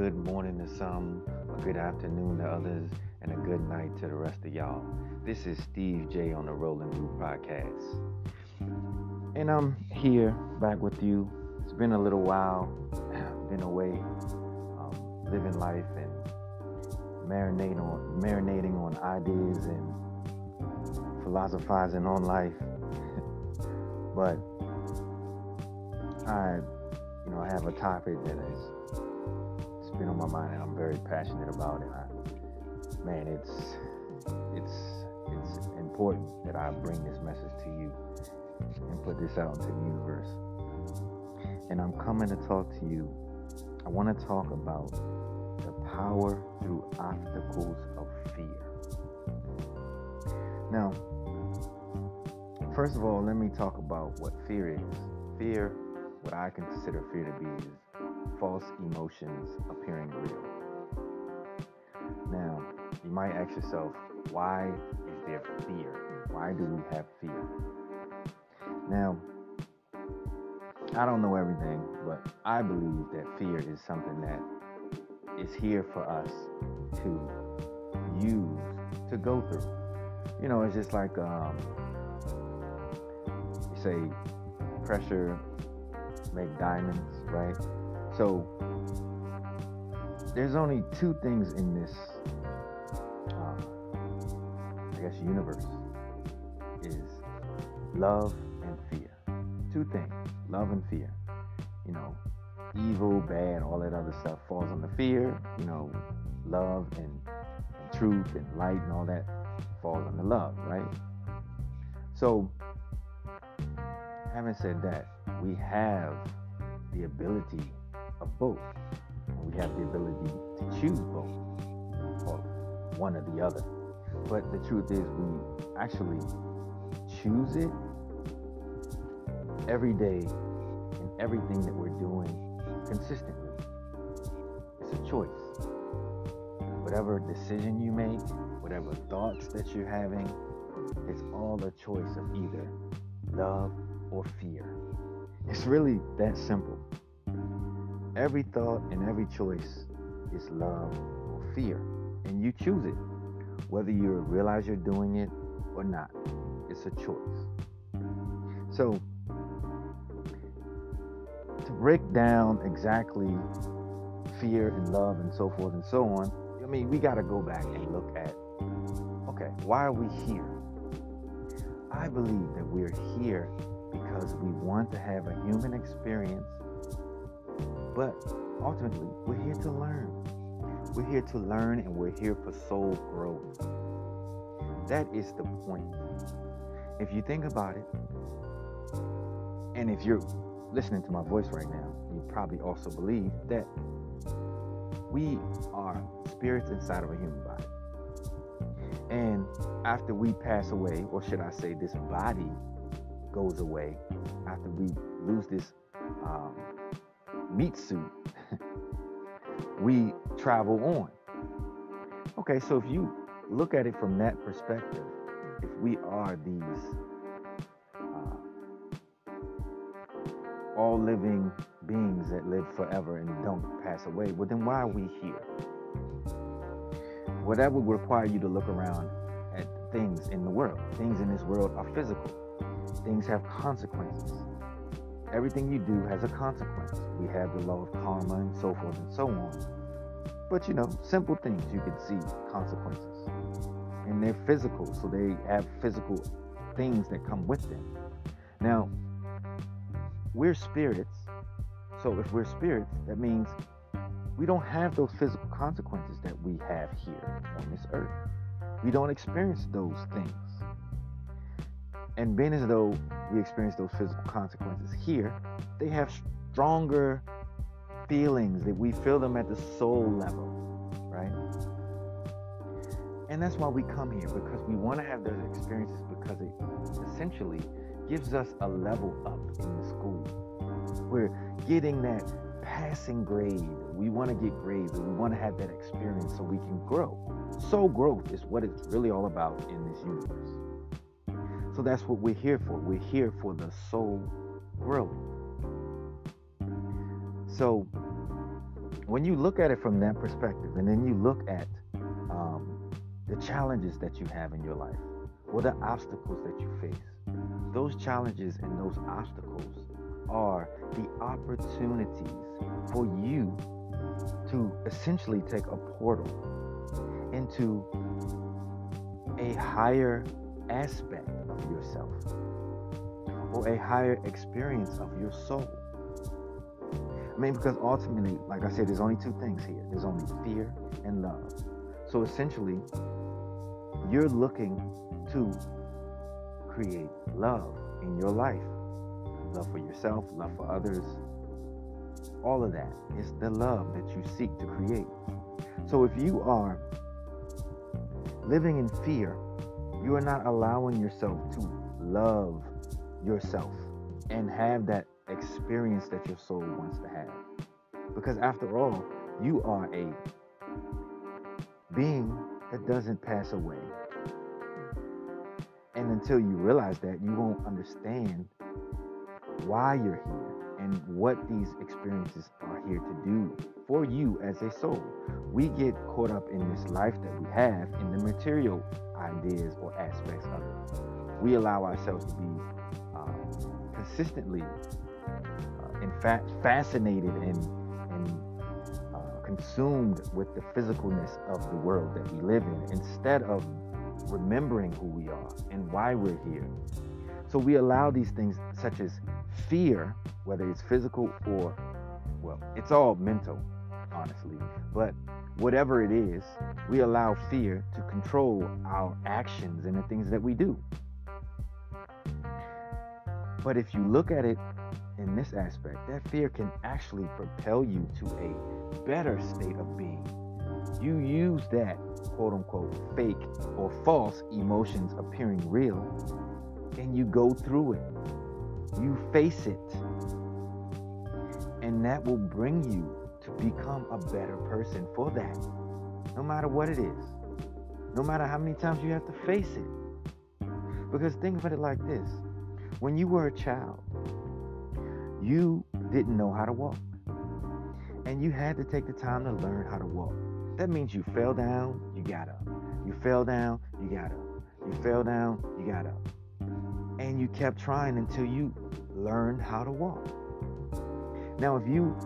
good morning to some, a good afternoon to others, and a good night to the rest of y'all. This is Steve J on the Rolling Root Podcast. And I'm here back with you. It's been a little while, been away, um, living life and marinating on marinating on ideas and philosophizing on life. but I you know, I have a topic that is on my mind and I'm very passionate about it. I, man, it's it's it's important that I bring this message to you and put this out into the universe. And I'm coming to talk to you. I want to talk about the power through obstacles of fear. Now, first of all, let me talk about what fear is. Fear what I consider fear to be is false emotions appearing real. Now, you might ask yourself, why is there fear? Why do we have fear? Now, I don't know everything, but I believe that fear is something that is here for us to use, to go through. You know, it's just like um, you say pressure make diamonds, right? So there's only two things in this, um, I guess, universe is love and fear. Two things, love and fear. You know, evil, bad, all that other stuff falls under fear. You know, love and, and truth and light and all that falls under love, right? So, having said that, we have the ability both. We have the ability to choose both, or one or the other. But the truth is, we actually choose it every day in everything that we're doing consistently. It's a choice. Whatever decision you make, whatever thoughts that you're having, it's all a choice of either love or fear. It's really that simple. Every thought and every choice is love or fear, and you choose it, whether you realize you're doing it or not. It's a choice. So, to break down exactly fear and love and so forth and so on, I mean, we got to go back and look at okay, why are we here? I believe that we're here because we want to have a human experience, but ultimately, we're here to learn. We're here to learn and we're here for soul growth. That is the point. If you think about it, and if you're listening to my voice right now, you probably also believe that we are spirits inside of a human body. And after we pass away, or should I say, this body goes away after we lose this um, meat suit, we travel on. Okay, so if you look at it from that perspective, if we are these uh, all living beings that live forever and don't pass away, well, then why are we here? Well, that would require you to look around at things in the world. Things in this world are physical things have consequences. Everything you do has a consequence. We have the law of karma and so forth and so on. But you know, simple things you can see consequences. And they're physical, so they have physical things that come with them. Now, we're spirits. So if we're spirits, that means we don't have those physical consequences that we have here on this earth. We don't experience those things. And being as though we experience those physical consequences here, they have stronger feelings that we feel them at the soul level, right? And that's why we come here because we want to have those experiences because it essentially gives us a level up in the school. We're getting that passing grade. We want to get grades and we want to have that experience so we can grow. Soul growth is what it's really all about in this universe. So that's what we're here for. We're here for the soul growth. So when you look at it from that perspective, and then you look at um, the challenges that you have in your life, or the obstacles that you face, those challenges and those obstacles are the opportunities for you to essentially take a portal into a higher aspect of yourself or a higher experience of your soul. I mean, because ultimately, like I said, there's only two things here there's only fear and love. So essentially, you're looking to create love in your life love for yourself, love for others, all of that is the love that you seek to create. So if you are living in fear, you are not allowing yourself to love yourself and have that experience that your soul wants to have. Because after all, you are a being that doesn't pass away. And until you realize that, you won't understand why you're here and what these experiences are here to do for you as a soul. We get caught up in this life that we have in the material ideas or aspects of it. We allow ourselves to be uh, consistently, uh, in fact, fascinated and, and uh, consumed with the physicalness of the world that we live in instead of remembering who we are and why we're here. So we allow these things, such as fear, whether it's physical or, well, it's all mental, honestly. But whatever it is, we allow fear to control our actions and the things that we do. But if you look at it in this aspect, that fear can actually propel you to a better state of being. You use that quote unquote fake or false emotions appearing real, and you go through it you face it. And that will bring you become a better person for that. No matter what it is. No matter how many times you have to face it. Because think of it like this when you were a child, you didn't know how to walk. And you had to take the time to learn how to walk. That means you fell down, you got up. You fell down, you got up. You fell down, you got up and you kept trying until you learned how to walk. Now, if you,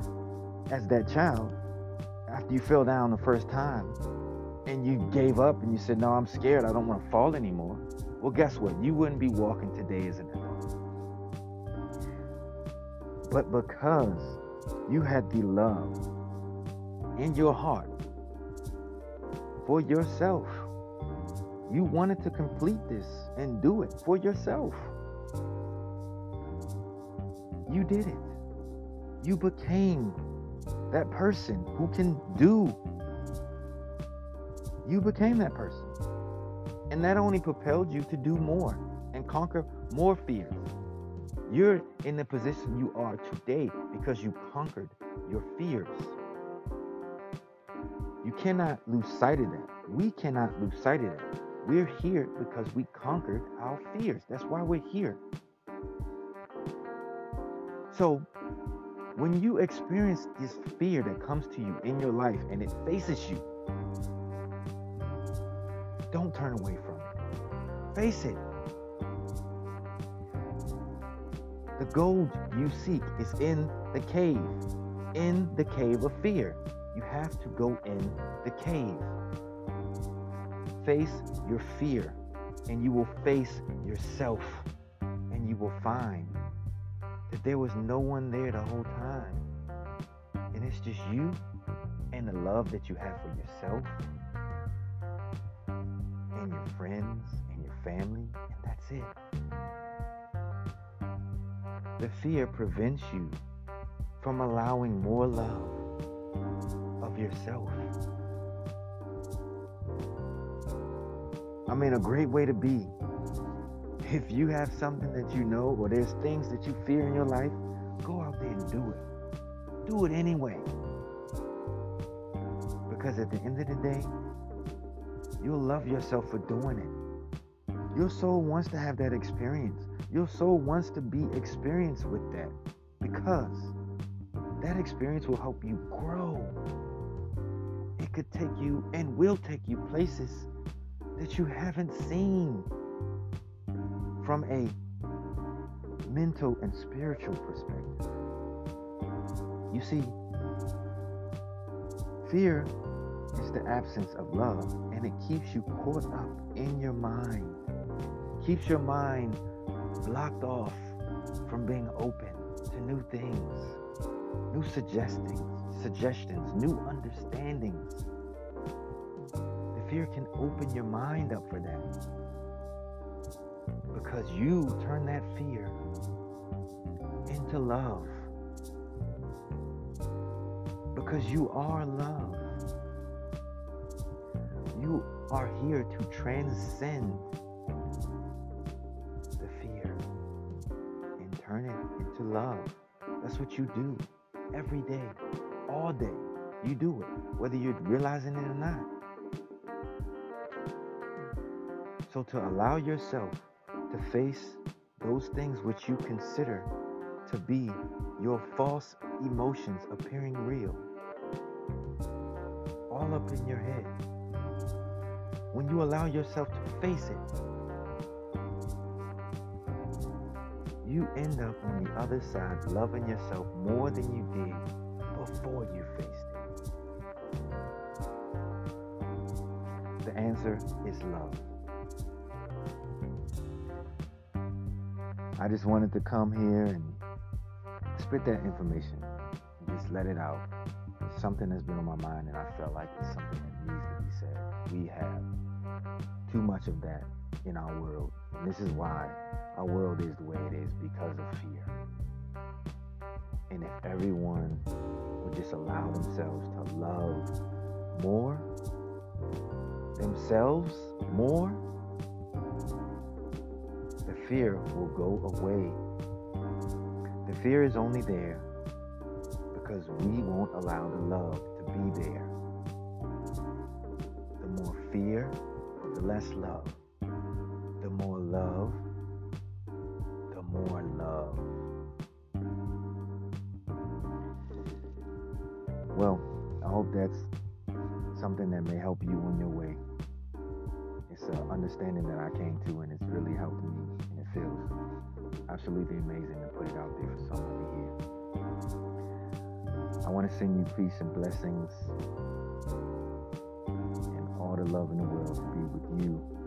as that child, after you fell down the first time and you gave up and you said, No, I'm scared, I don't want to fall anymore, well, guess what? You wouldn't be walking today as an adult. But because you had the love in your heart for yourself, you wanted to complete this and do it for yourself. You did it. You became that person who can do. You became that person. And that only propelled you to do more and conquer more fears. You're in the position you are today because you conquered your fears. You cannot lose sight of that. We cannot lose sight of that. We're here because we conquered our fears. That's why we're here. So, when you experience this fear that comes to you in your life and it faces you, don't turn away from it. Face it. The gold you seek is in the cave, in the cave of fear. You have to go in the cave. Face your fear, and you will face yourself, and you will find that there was no one there the whole time. And it's just you and the love that you have for yourself and your friends and your family, and that's it. The fear prevents you from allowing more love of yourself. I mean, a great way to be. If you have something that you know, or there's things that you fear in your life, go out there and do it. Do it anyway. Because at the end of the day, you'll love yourself for doing it. Your soul wants to have that experience. Your soul wants to be experienced with that because that experience will help you grow. It could take you and will take you places that you haven't seen from a mental and spiritual perspective. You see, fear is the absence of love, and it keeps you caught up in your mind, keeps your mind blocked off from being open to new things, new suggestions, suggestions, new understandings. The fear can open your mind up for that because you turn that fear into love. Because you are love. You are here to transcend the fear and turn it into love. That's what you do every day, all day. You do it, whether you're realizing it or not. So to allow yourself to face those things which you consider to be your false emotions appearing real, all up in your head. When you allow yourself to face it, you end up on the other side loving yourself more than you did before you faced it. The answer is love. I just wanted to come here and spit that information just let it out. Something that's been on my mind, and I felt like it's something that needs to be said. We have too much of that in our world, and this is why our world is the way it is because of fear. And if everyone would just allow themselves to love more, themselves more, fear will go away. The fear is only there because we won't allow the love to be there. The more fear, the less love. The more love, the more love. Well, I hope that's something that may help you on your way. It's an understanding that I came to, and it's really helped me, feels absolutely amazing to put it out there for someone to hear. I want to send you peace and blessings and all the love in the world to be with you